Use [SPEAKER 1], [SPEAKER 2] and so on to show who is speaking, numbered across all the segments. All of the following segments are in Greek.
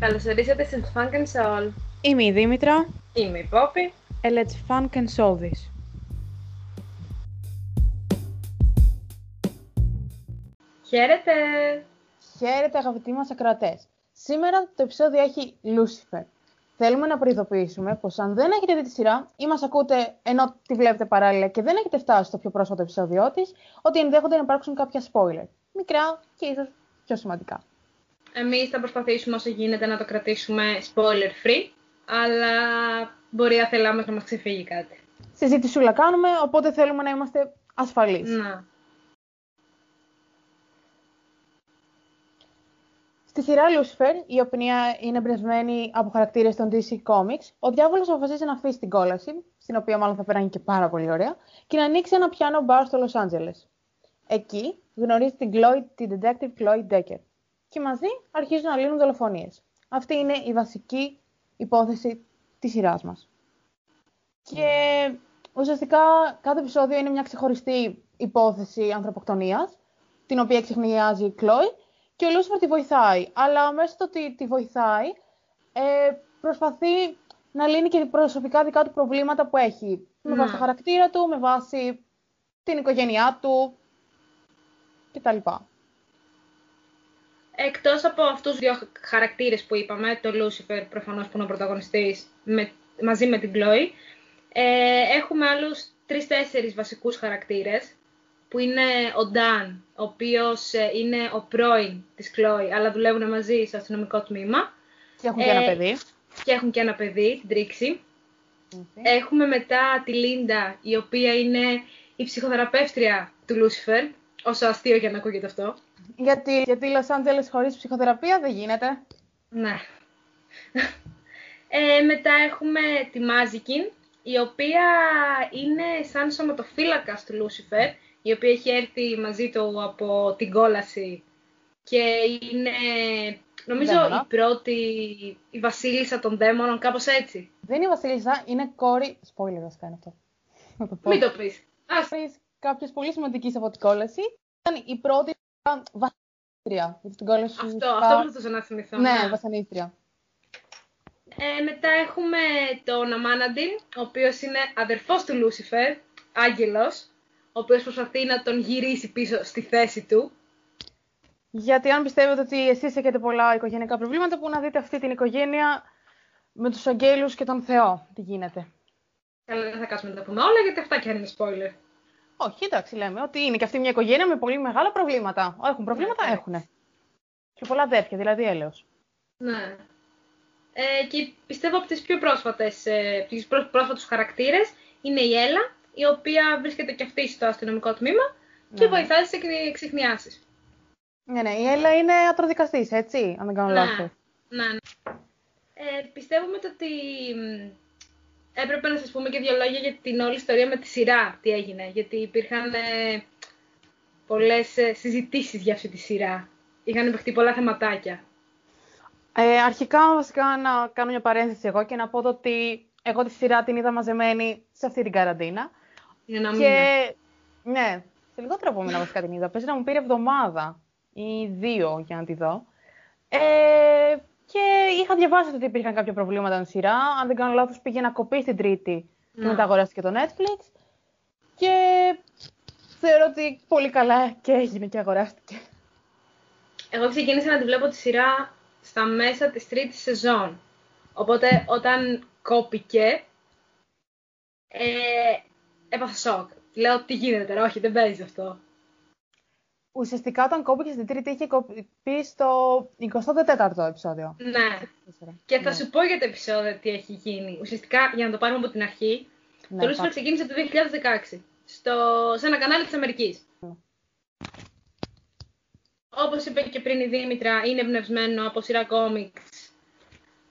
[SPEAKER 1] Καλώς ορίσατε στην Funk and Soul.
[SPEAKER 2] Είμαι η Δήμητρα.
[SPEAKER 1] Είμαι η Πόπη.
[SPEAKER 2] And let's funk and solve this.
[SPEAKER 1] Χαίρετε!
[SPEAKER 2] Χαίρετε αγαπητοί μας ακροατές. Σήμερα το επεισόδιο έχει Lucifer. Θέλουμε να προειδοποιήσουμε πως αν δεν έχετε δει τη σειρά ή μας ακούτε ενώ τη βλέπετε παράλληλα και δεν έχετε φτάσει στο πιο πρόσφατο επεισόδιο της, ότι ενδέχονται να υπάρξουν κάποια spoiler. Μικρά και ίσως πιο σημαντικά.
[SPEAKER 1] Εμείς θα προσπαθήσουμε όσο γίνεται να το κρατήσουμε spoiler free, αλλά μπορεί αθελά μας να μας ξεφύγει κάτι.
[SPEAKER 2] Συζήτησούλα κάνουμε, οπότε θέλουμε να είμαστε ασφαλείς.
[SPEAKER 1] Να.
[SPEAKER 2] Στη σειρά Lucifer, η οποία είναι εμπνευσμένη από χαρακτήρες των DC Comics, ο διάβολος αποφασίζει να αφήσει την κόλαση, στην οποία μάλλον θα περάσει και πάρα πολύ ωραία, και να ανοίξει ένα πιάνο μπαρ στο Los Angeles. Εκεί γνωρίζει την, Chloe, την detective Chloe Decker και μαζί αρχίζουν να λύνουν δολοφονίες. Αυτή είναι η βασική υπόθεση της σειράς μας. Και ουσιαστικά κάθε επεισόδιο είναι μια ξεχωριστή υπόθεση ανθρωποκτονίας, την οποία εξεχνιάζει η Chloe και ο Λούσιφερ τη βοηθάει. Αλλά μέσα στο ότι τη βοηθάει, ε, προσπαθεί να λύνει και προσωπικά δικά του προβλήματα που έχει. Με βάση
[SPEAKER 1] Ναι.
[SPEAKER 2] το χαρακτήρα του, με βάση την οικογένειά του κτλ.
[SPEAKER 1] Εκτός από αυτούς τους δύο χαρακτήρες που είπαμε, το Lucifer προφανώς που είναι ο πρωταγωνιστής με, μαζί με την Chloe, ε, έχουμε άλλους τρεις-τέσσερις βασικούς χαρακτήρες, που είναι ο Dan, ο οποίος ε, είναι ο πρώην της Chloe, αλλά δουλεύουν μαζί στο αστυνομικό τμήμα
[SPEAKER 2] Και έχουν και ένα
[SPEAKER 1] Ε,
[SPEAKER 2] παιδί.
[SPEAKER 1] και έχουν και ένα παιδί, την Τρίξη. Έχουμε μετά τη Λίντα, η οποία είναι η ψυχοθεραπεύτρια του Λούσιφερ, όσο αστείο για να ακούγεται αυτό.
[SPEAKER 2] Γιατί, γιατί Los Angeles χωρίς ψυχοθεραπεία δεν γίνεται.
[SPEAKER 1] Ναι. Ε, μετά έχουμε τη Μάζικιν, η οποία είναι σαν σωματοφύλακας του Λούσιφερ, η οποία έχει έρθει μαζί του από την κόλαση και είναι, νομίζω,
[SPEAKER 2] Δαίμονα.
[SPEAKER 1] η πρώτη, η βασίλισσα των δαίμονων, κάπως έτσι.
[SPEAKER 2] Δεν είναι η Βασίλισσα, είναι κόρη. Spoiler βασικά είναι αυτό. Να το πω.
[SPEAKER 1] Μην το πεις. Ας,
[SPEAKER 2] Κάποιο πολύ σημαντική από την κόλαση. Ήταν η πρώτη βασανίστρια. Γιατί στην κόλαση
[SPEAKER 1] αυτό,
[SPEAKER 2] ουσιαστικά-
[SPEAKER 1] αυτό προσπαθούσα να θυμηθώ.
[SPEAKER 2] Ναι, βασανίστρια.
[SPEAKER 1] Ε, μετά έχουμε τον Αμάναντιν, ο οποίος είναι αδερφός του Λούσιφερ, άγγελος, ο οποίος προσπαθεί να τον γυρίσει πίσω στη θέση του.
[SPEAKER 2] Γιατί αν πιστεύετε ότι εσείς έχετε πολλά οικογενειακά προβλήματα, που να δείτε αυτή την οικογένεια με τους αγγέλους και τον Θεό. Τι γίνεται.
[SPEAKER 1] Καλά, δεν θα κάτσουμε να τα πούμε όλα, γιατί αυτά και αν είναι spoiler.
[SPEAKER 2] Όχι, εντάξει, λέμε ότι είναι και αυτή μια οικογένεια με πολύ μεγάλα προβλήματα. Έχουν προβλήματα,
[SPEAKER 1] Ναι,
[SPEAKER 2] έχουν. Και πολλά αδέρφια, δηλαδή έλεος.
[SPEAKER 1] Ναι. Ε, και πιστεύω από τις πιο πρόσφατες, ε, τις πρό- πρόσφατους χαρακτήρες είναι η Έλα, η οποία βρίσκεται και αυτή στο αστυνομικό τμήμα και
[SPEAKER 2] Ναι.
[SPEAKER 1] βοηθάει σε εξυχνιάσεις.
[SPEAKER 2] Ναι, ναι, η Έλλα είναι ατροδικαστής, έτσι, αν δεν κάνω λάθος.
[SPEAKER 1] Ναι, ναι. Ε, πιστεύουμε το ότι μ, έπρεπε να σας πούμε και δύο λόγια για την όλη ιστορία με τη σειρά, τι έγινε. Γιατί υπήρχαν ε, πολλές ε, συζητήσεις για αυτή τη σειρά. Είχαν παιχτεί πολλά θεματάκια.
[SPEAKER 2] Ε, αρχικά, βασικά, να κάνω μια παρένθεση εγώ και να πω το ότι εγώ τη σειρά την είδα μαζεμένη σε αυτή την καραντίνα.
[SPEAKER 1] Είναι ένα μήνα.
[SPEAKER 2] Και ναι, σε λιγότερο από μήνα βασικά την είδα. Πες να μου πήρε εβδομάδα ή δύο για να τη δω. Ε, και είχα διαβάσει ότι υπήρχαν κάποια προβλήματα στην σειρά. Αν δεν κάνω λάθος πήγε να κοπεί στην τρίτη και
[SPEAKER 1] Ναι.
[SPEAKER 2] μετά αγοράστηκε το Netflix. Και θεωρώ ότι πολύ καλά και έγινε και αγοράστηκε.
[SPEAKER 1] Εγώ ξεκίνησα να τη βλέπω τη σειρά στα μέσα της τρίτης σεζόν. Οπότε όταν κόπηκε, ε, έπαθα σοκ. Λέω τι γίνεται τώρα, όχι δεν παίζει αυτό.
[SPEAKER 2] Ουσιαστικά όταν κόπηκε στην τρίτη είχε κοπεί στο 24ο επεισόδιο.
[SPEAKER 1] Ναι. Και θα
[SPEAKER 2] Ναι.
[SPEAKER 1] σου πω για το επεισόδιο τι έχει γίνει. Ουσιαστικά, για να το πάρουμε από την αρχή,
[SPEAKER 2] Ναι,
[SPEAKER 1] το Lucifer
[SPEAKER 2] πάμε.
[SPEAKER 1] ξεκίνησε το 2016 στο, σε ένα κανάλι της Αμερικής.
[SPEAKER 2] Ναι.
[SPEAKER 1] Όπως είπε και πριν η Δήμητρα, είναι εμπνευσμένο από σειρά κόμιξ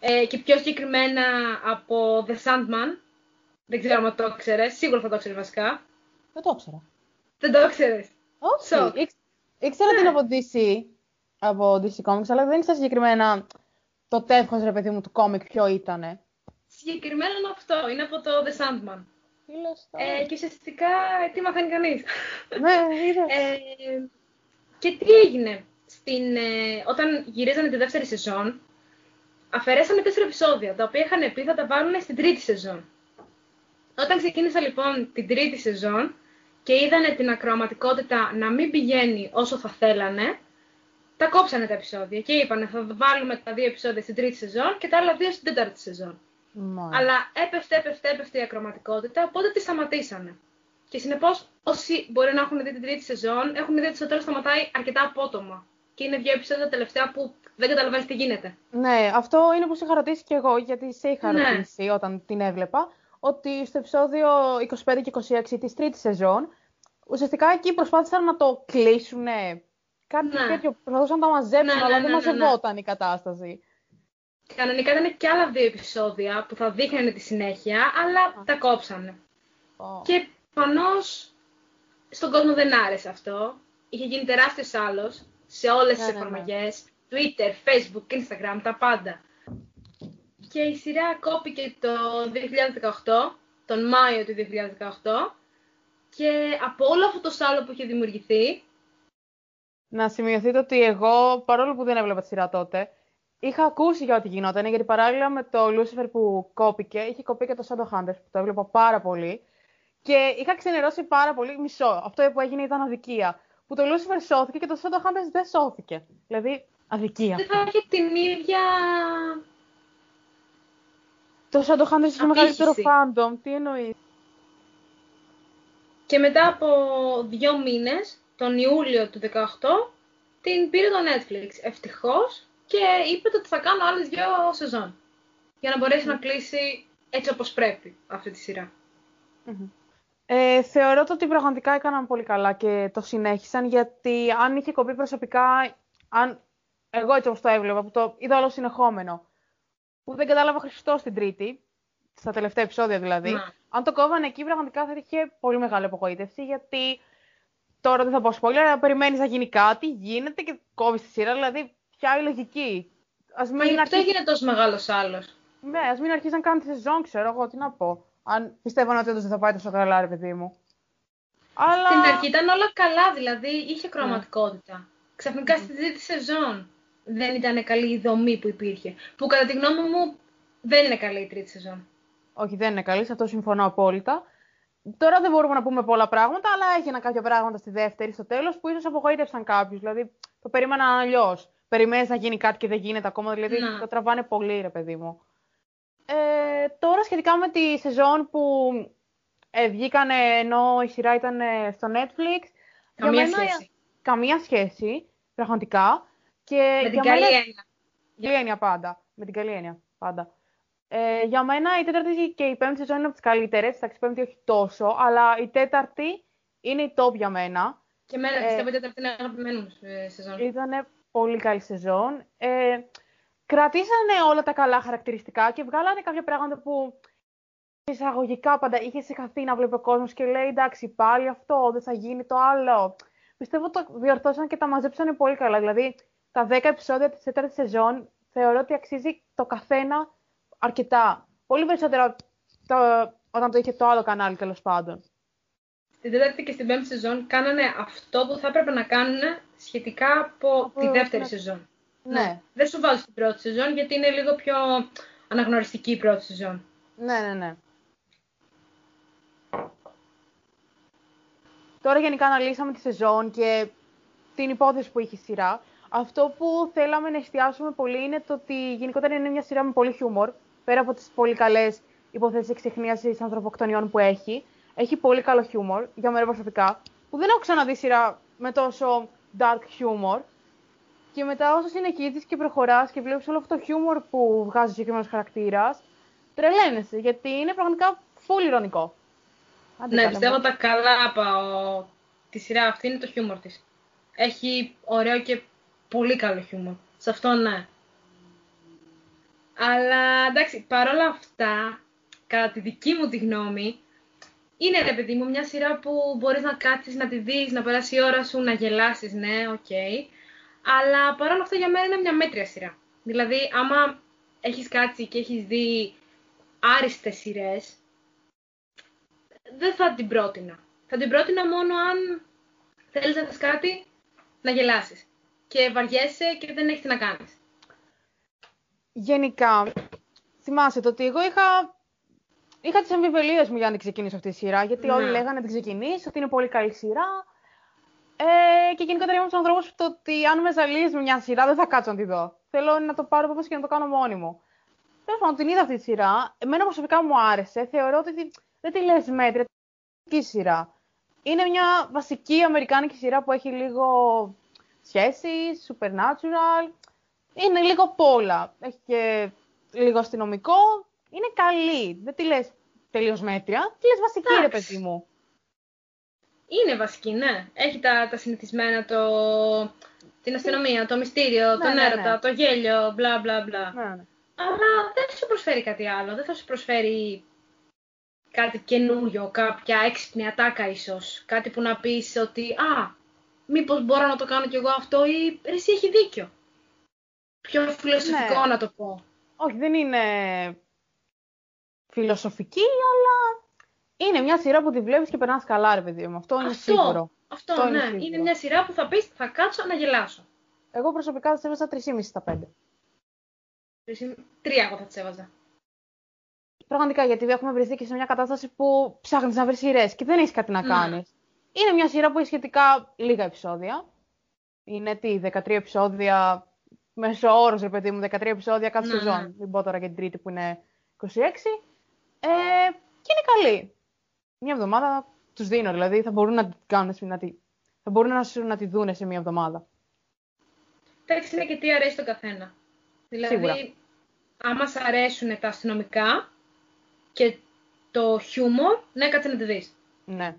[SPEAKER 1] ε, και πιο συγκεκριμένα από The Sandman. Δεν ξέρω αν το ξέρεις, σίγουρα θα το ξέρεις βασικά.
[SPEAKER 2] Δεν το ήξερα.
[SPEAKER 1] Δεν το ξέρεις.
[SPEAKER 2] Όχι.
[SPEAKER 1] Σοκ.
[SPEAKER 2] Ήξ- Ήξερα
[SPEAKER 1] Ναι.
[SPEAKER 2] την από DC, από DC Comics, αλλά δεν ήξερα συγκεκριμένα το τεύχος, ρε παιδί μου, του κόμικ ποιο ήτανε.
[SPEAKER 1] Συγκεκριμένα είναι αυτό, είναι από το The Sandman.
[SPEAKER 2] Τι λες τώρα.
[SPEAKER 1] Ε, και ουσιαστικά, τι μαθαίνει κανείς.
[SPEAKER 2] Ναι, είδες.
[SPEAKER 1] Ε, και τι έγινε. Στην, ε, όταν γυρίζανε τη δεύτερη σεζόν, αφαιρέσαμε τέσσερα επεισόδια, τα οποία είχαν πει θα τα βάλουν στην τρίτη σεζόν. Όταν ξεκίνησα λοιπόν την τρίτη σεζόν και είδανε την ακροαματικότητα να μην πηγαίνει όσο θα θέλανε, τα κόψανε τα επεισόδια και είπανε θα βάλουμε τα δύο επεισόδια στην τρίτη σεζόν και τα άλλα δύο στην τέταρτη σεζόν. Αλλά έπεφτε, έπεφτε, έπεφτε η ακροματικότητα, οπότε τη σταματήσανε. Και συνεπώς, όσοι μπορεί να έχουν δει την τρίτη σεζόν, έχουν δει ότι στο τέλος σταματάει αρκετά απότομα. Και είναι δύο επεισόδια τελευταία που δεν καταλαβαίνει τι γίνεται.
[SPEAKER 2] Ναι, αυτό είναι που σε είχα ρωτήσει και εγώ, γιατί σε είχα ναι. ρωτήσει όταν την έβλεπα. Ότι στο επεισόδιο 25 και 26 της τρίτης σεζόν, ουσιαστικά εκεί προσπάθησαν να το κλείσουν. Κάτι ναι. τέτοιο. Προσπαθούσαν να το μαζέψουν, ναι, αλλά ναι, δεν ναι, ναι, μαζευόταν η κατάσταση.
[SPEAKER 1] Κανονικά ήταν και άλλα δύο επεισόδια που θα δείχνανε τη συνέχεια, αλλά τα κόψανε. Και προφανώς στον κόσμο δεν άρεσε αυτό. Είχε γίνει τεράστιος άλλος σε όλες τις εφαρμογές. Twitter, Facebook, Instagram, τα πάντα. Και η σειρά κόπηκε το 2018, τον Μάιο του 2018, και από όλο αυτό το σάλο που είχε δημιουργηθεί...
[SPEAKER 2] Να σημειωθείτε ότι εγώ, παρόλο που δεν έβλεπα τη σειρά τότε, είχα ακούσει για ό,τι γινόταν, γιατί παράλληλα με το Lucifer που κόπηκε, είχε κοπεί και το Shadowhunters που το έβλεπα πάρα πολύ. Και είχα ξενερώσει πάρα πολύ μισό. Αυτό που έγινε ήταν αδικία. Που το Lucifer σώθηκε και το Shadowhunters δεν σώθηκε. Δηλαδή, αδικία.
[SPEAKER 1] Δεν θα είχε την ίδια...
[SPEAKER 2] Το Shadowhunters είναι μεγαλύτερο fandom. Τι εννοείς;
[SPEAKER 1] Και μετά από δύο μήνες, τον Ιούλιο του 2018, την πήρε το Netflix. Ευτυχώς και είπε ότι θα κάνω άλλες δύο σεζόν. Για να μπορέσει να κλείσει έτσι όπως πρέπει αυτή τη σειρα
[SPEAKER 2] Ε, θεωρώ ότι πραγματικά έκαναν πολύ καλά και το συνέχισαν γιατί αν είχε κοπεί προσωπικά, αν εγώ έτσι όπως το έβλεπα, που το είδα όλο συνεχόμενο, που δεν κατάλαβα Χριστό στην τρίτη, στα τελευταία επεισόδια δηλαδή, ναι. αν το κόβανε εκεί πραγματικά θα είχε πολύ μεγάλη απογοήτευση γιατί τώρα δεν θα πω spoiler, αλλά περιμένεις να γίνει κάτι, γίνεται και κόβεις τη σειρά, δηλαδή ποια η λογική.
[SPEAKER 1] Ας μην αρχίσει... Αυτό έγινε τόσο μεγάλος άλλος.
[SPEAKER 2] Ναι, ας μην αρχίσει να κάνει τη σεζόν, ξέρω εγώ τι να πω. Αν πιστεύω ότι όντως δεν θα πάει τόσο καλά, ρε παιδί μου.
[SPEAKER 1] Αλλά... Στην αρχή ήταν όλα καλά, δηλαδή είχε κροματικότητα. Ναι. Ξαφνικά στη τρίτη σεζόν δεν ήταν καλή η δομή που υπήρχε. Που κατά τη γνώμη μου δεν είναι καλή η τρίτη σεζόν.
[SPEAKER 2] Όχι, δεν είναι καλή, σε αυτό συμφωνώ απόλυτα. Τώρα δεν μπορούμε να πούμε πολλά πράγματα, αλλά έγιναν κάποια πράγματα στη δεύτερη, στο τέλος, που ίσως απογοήτευσαν κάποιους. Δηλαδή, το περίμεναν αλλιώς περιμένεις να γίνει κάτι και δεν γίνεται ακόμα. Δηλαδή να. το τραβάνε πολύ, ρε παιδί μου. Ε, τώρα σχετικά με τη σεζόν που ε, βγήκανε ενώ η σειρά ήταν ε, στο Netflix.
[SPEAKER 1] Καμία σχέση.
[SPEAKER 2] Καμία σχέση, πραγματικά. Και
[SPEAKER 1] με την καλή μένα... έννοια.
[SPEAKER 2] Καλή έννοια πάντα. Με την καλή έννοια πάντα. Ε, για μένα η τέταρτη και η πέμπτη σεζόν είναι από τις καλύτερες. Εντάξει, η πέμπτη όχι τόσο, αλλά η τέταρτη είναι η top για μένα.
[SPEAKER 1] Και εμένα ε, πιστεύω ότι η τέταρτη είναι αγαπημένη μου ε, σεζόν.
[SPEAKER 2] Ήταν πολύ καλή σεζόν. Ε, κρατήσανε όλα τα καλά χαρακτηριστικά και βγάλανε κάποια πράγματα που εισαγωγικά πάντα είχε συγχαθεί να βλέπει ο κόσμος και λέει εντάξει πάλι αυτό, δεν θα γίνει το άλλο. Πιστεύω το διορθώσαν και τα μαζέψανε πολύ καλά. Δηλαδή τα 10 επεισόδια της τέταρτης σεζόν θεωρώ ότι αξίζει το καθένα αρκετά. Πολύ περισσότερο το, όταν το είχε το άλλο κανάλι τέλος πάντων
[SPEAKER 1] στην τέταρτη και στην πέμπτη σεζόν κάνανε αυτό που θα έπρεπε να κάνουν σχετικά από τη δεύτερη ναι. σεζόν.
[SPEAKER 2] Ναι.
[SPEAKER 1] Δεν σου βάζω την πρώτη σεζόν γιατί είναι λίγο πιο αναγνωριστική η πρώτη σεζόν.
[SPEAKER 2] Ναι, ναι, ναι. Τώρα γενικά αναλύσαμε τη σεζόν και την υπόθεση που έχει σειρά. Αυτό που θέλαμε να εστιάσουμε πολύ είναι το ότι γενικότερα είναι μια σειρά με πολύ χιούμορ, πέρα από τις πολύ καλές υποθέσεις εξεχνίασης ανθρωποκτονιών που έχει έχει πολύ καλό χιούμορ, για μένα προσωπικά, που δεν έχω ξαναδεί σειρά με τόσο dark humor. Και μετά όσο συνεχίζεις και προχωράς και βλέπεις όλο αυτό το χιούμορ που βγάζει ο συγκεκριμένος χαρακτήρας, τρελαίνεσαι γιατί είναι πραγματικά full ηρωνικό.
[SPEAKER 1] ναι, πιστεύω τα καλά πάω τη σειρά αυτή είναι το χιούμορ της. Έχει ωραίο και πολύ καλό χιούμορ. Σε αυτό ναι. Αλλά εντάξει, παρόλα αυτά, κατά τη δική μου τη γνώμη, είναι ρε παιδί μου μια σειρά που μπορείς να κάτσεις, να τη δεις, να περάσει η ώρα σου, να γελάσεις, ναι, OK. Okay. Αλλά παρόλα αυτά για μένα είναι μια μέτρια σειρά. Δηλαδή, άμα έχεις κάτσει και έχεις δει άριστες σειρές, δεν θα την πρότεινα. Θα την πρότεινα μόνο αν θέλεις να δεις κάτι, να γελάσεις. Και βαριέσαι και δεν έχεις τι να κάνεις.
[SPEAKER 2] γενικά, θυμάσαι το ότι εγώ είχα, είχα τις αμφιβελίες μου για να την ξεκινήσω αυτή τη σειρά, γιατί
[SPEAKER 1] Ναι.
[SPEAKER 2] όλοι λέγανε να την ξεκινήσει, ότι είναι πολύ καλή σειρά. Ε, και γενικότερα είμαι από τους ανθρώπους που το ότι αν με ζαλίζει μια σειρά δεν θα κάτσω να τη δω. Θέλω να το πάρω από και να το κάνω μόνη μου. Τέλος πάντων, την είδα αυτή τη σειρά. Εμένα προσωπικά μου άρεσε. Θεωρώ ότι δεν τη λες μέτρια. Είναι σειρά. Είναι μια βασική αμερικάνικη σειρά που έχει λίγο σχέσεις, supernatural. Είναι λίγο απ' όλα. Έχει και λίγο αστυνομικό. Είναι καλή. Δεν τη λες τελείως μέτρια. Τη λες βασική, ρε
[SPEAKER 1] Εντάξει.
[SPEAKER 2] παιδί μου.
[SPEAKER 1] Είναι βασική, ναι. Έχει τα, τα συνηθισμένα, το... την αστυνομία, το μυστήριο,
[SPEAKER 2] Ναι,
[SPEAKER 1] τον
[SPEAKER 2] ναι,
[SPEAKER 1] έρωτα,
[SPEAKER 2] ναι.
[SPEAKER 1] το γέλιο, μπλα μπλα μπλα.
[SPEAKER 2] Ναι, ναι.
[SPEAKER 1] Αλλά δεν σου προσφέρει κάτι άλλο. Δεν θα σου προσφέρει κάτι καινούριο, κάποια έξυπνη ατάκα ίσως. Κάτι που να πεις ότι «Α, μήπως μπορώ να το κάνω κι εγώ αυτό» ή «Ρε, εσύ έχει δίκιο». Πιο φιλοσοφικό
[SPEAKER 2] Ναι.
[SPEAKER 1] να το πω.
[SPEAKER 2] Όχι, δεν είναι φιλοσοφική, αλλά είναι μια σειρά που τη βλέπεις και περνάς καλά, ρε παιδί μου. Αυτό είναι
[SPEAKER 1] Αυτό,
[SPEAKER 2] σίγουρο.
[SPEAKER 1] αυτό,
[SPEAKER 2] Αυτό είναι
[SPEAKER 1] ναι.
[SPEAKER 2] σίγουρο.
[SPEAKER 1] Είναι μια σειρά που θα πεις «Θα κάτσω να γελάσω».
[SPEAKER 2] Εγώ προσωπικά θα έβαζα 3,5 στα 5.
[SPEAKER 1] Τρία εγώ θα τις έβαζα.
[SPEAKER 2] Πραγματικά, γιατί έχουμε βρεθεί και σε μια κατάσταση που ψάχνεις να βρεις σειρές και δεν έχεις κάτι να
[SPEAKER 1] Ναι.
[SPEAKER 2] κάνεις. Είναι μια σειρά που έχει σχετικά λίγα επεισόδια. Είναι τι, 13 επεισόδια, μέσο όρος, ρε παιδί μου, 13 επεισόδια κάθε
[SPEAKER 1] Ναι, ναι.
[SPEAKER 2] σεζόν. Μην πω τώρα για την τρίτη που είναι 26. Ε, και είναι καλή. Μια εβδομάδα τους δίνω, δηλαδή θα μπορούν να την κάνουν, να τη, θα μπορούν να, σου- να τη δούνε σε μια εβδομάδα.
[SPEAKER 1] Εντάξει, είναι και τι αρέσει τον καθένα. Δηλαδή,
[SPEAKER 2] Σίγουρα.
[SPEAKER 1] άμα σ' αρέσουν τα αστυνομικά και το χιούμορ, ναι, κάτσε να τη δεις.
[SPEAKER 2] Ναι.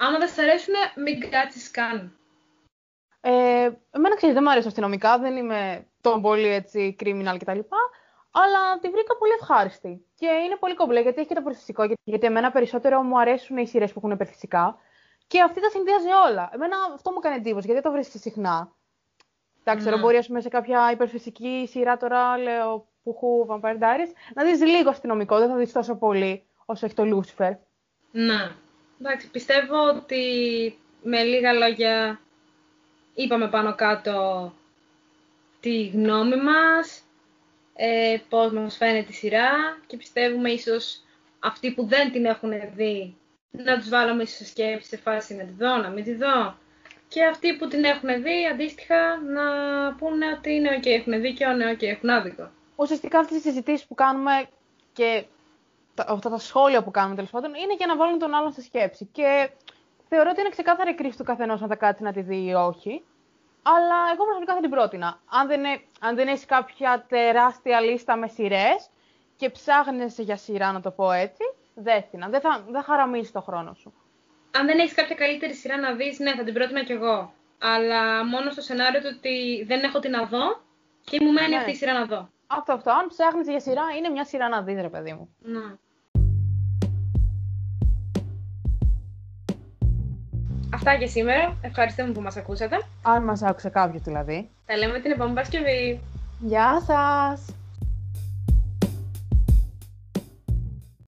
[SPEAKER 1] Άμα δεν σ' αρέσουν, μην κάτσεις καν.
[SPEAKER 2] Ε, εμένα ξέρεις, δεν μου αρέσει αστυνομικά, δεν είμαι τον πολύ έτσι criminal κτλ. Αλλά τη βρήκα πολύ ευχάριστη. Και είναι πολύ κομπλέ γιατί έχει και το υπερφυσικό. Γιατί, γιατί εμένα περισσότερο μου αρέσουν οι σειρές που έχουν υπερφυσικά. Και αυτή τα συνδυάζει όλα. Εμένα αυτό μου κάνει εντύπωση γιατί δεν το βρίσκεις συχνά. Εντάξει,
[SPEAKER 1] Ναι.
[SPEAKER 2] τώρα μπορεί ας πούμε, σε κάποια υπερφυσική σειρά τώρα, λέω πουχού Vampire Diaries, να δεις λίγο αστυνομικό, δεν θα δεις τόσο πολύ όσο έχει το Lucifer.
[SPEAKER 1] Ναι. Εντάξει, πιστεύω ότι με λίγα λόγια είπαμε πάνω κάτω τη γνώμη μας, ε, πώς μας φαίνεται η σειρά και πιστεύουμε ίσως αυτοί που δεν την έχουν δει να τους βάλουμε ίσως σε σκέψη σε φάση να τη δω, να μην τη δω. Και αυτοί που την έχουν δει αντίστοιχα να πούνε ότι είναι ok, έχουν δίκιο, ναι, ok, έχουν άδικο.
[SPEAKER 2] ουσιαστικά αυτές τις συζητήσεις που κάνουμε και τα, αυτά τα σχόλια που κάνουμε τέλος πάντων είναι για να βάλουν τον άλλον στη σκέψη. Και θεωρώ ότι είναι ξεκάθαρη κρίση του καθενός αν θα κάτσει να τη δει ή όχι. Αλλά εγώ προσωπικά θα την πρότεινα. Αν δεν, ε- αν δεν έχει κάποια τεράστια λίστα με σειρές και ψάχνεσαι για σειρά, να το πω έτσι, δέστηνα. Δεν θα, δεν χαραμίζει το χρόνο σου.
[SPEAKER 1] αν δεν έχεις κάποια καλύτερη σειρά να δεις, ναι, θα την πρότεινα κι εγώ. Αλλά μόνο στο σενάριο του ότι δεν έχω τι να δω και μου μένει
[SPEAKER 2] Ναι.
[SPEAKER 1] αυτή η σειρά να δω.
[SPEAKER 2] Αυτό, αυτό. Αν ψάχνεις για σειρά, είναι μια σειρά να δεις, ρε παιδί μου.
[SPEAKER 1] Ναι. Αυτά για σήμερα. Ευχαριστούμε που μας ακούσατε.
[SPEAKER 2] Αν μας άκουσε κάποιος δηλαδή.
[SPEAKER 1] Τα λέμε την επόμενη Παρασκευή.
[SPEAKER 2] Γεια σας!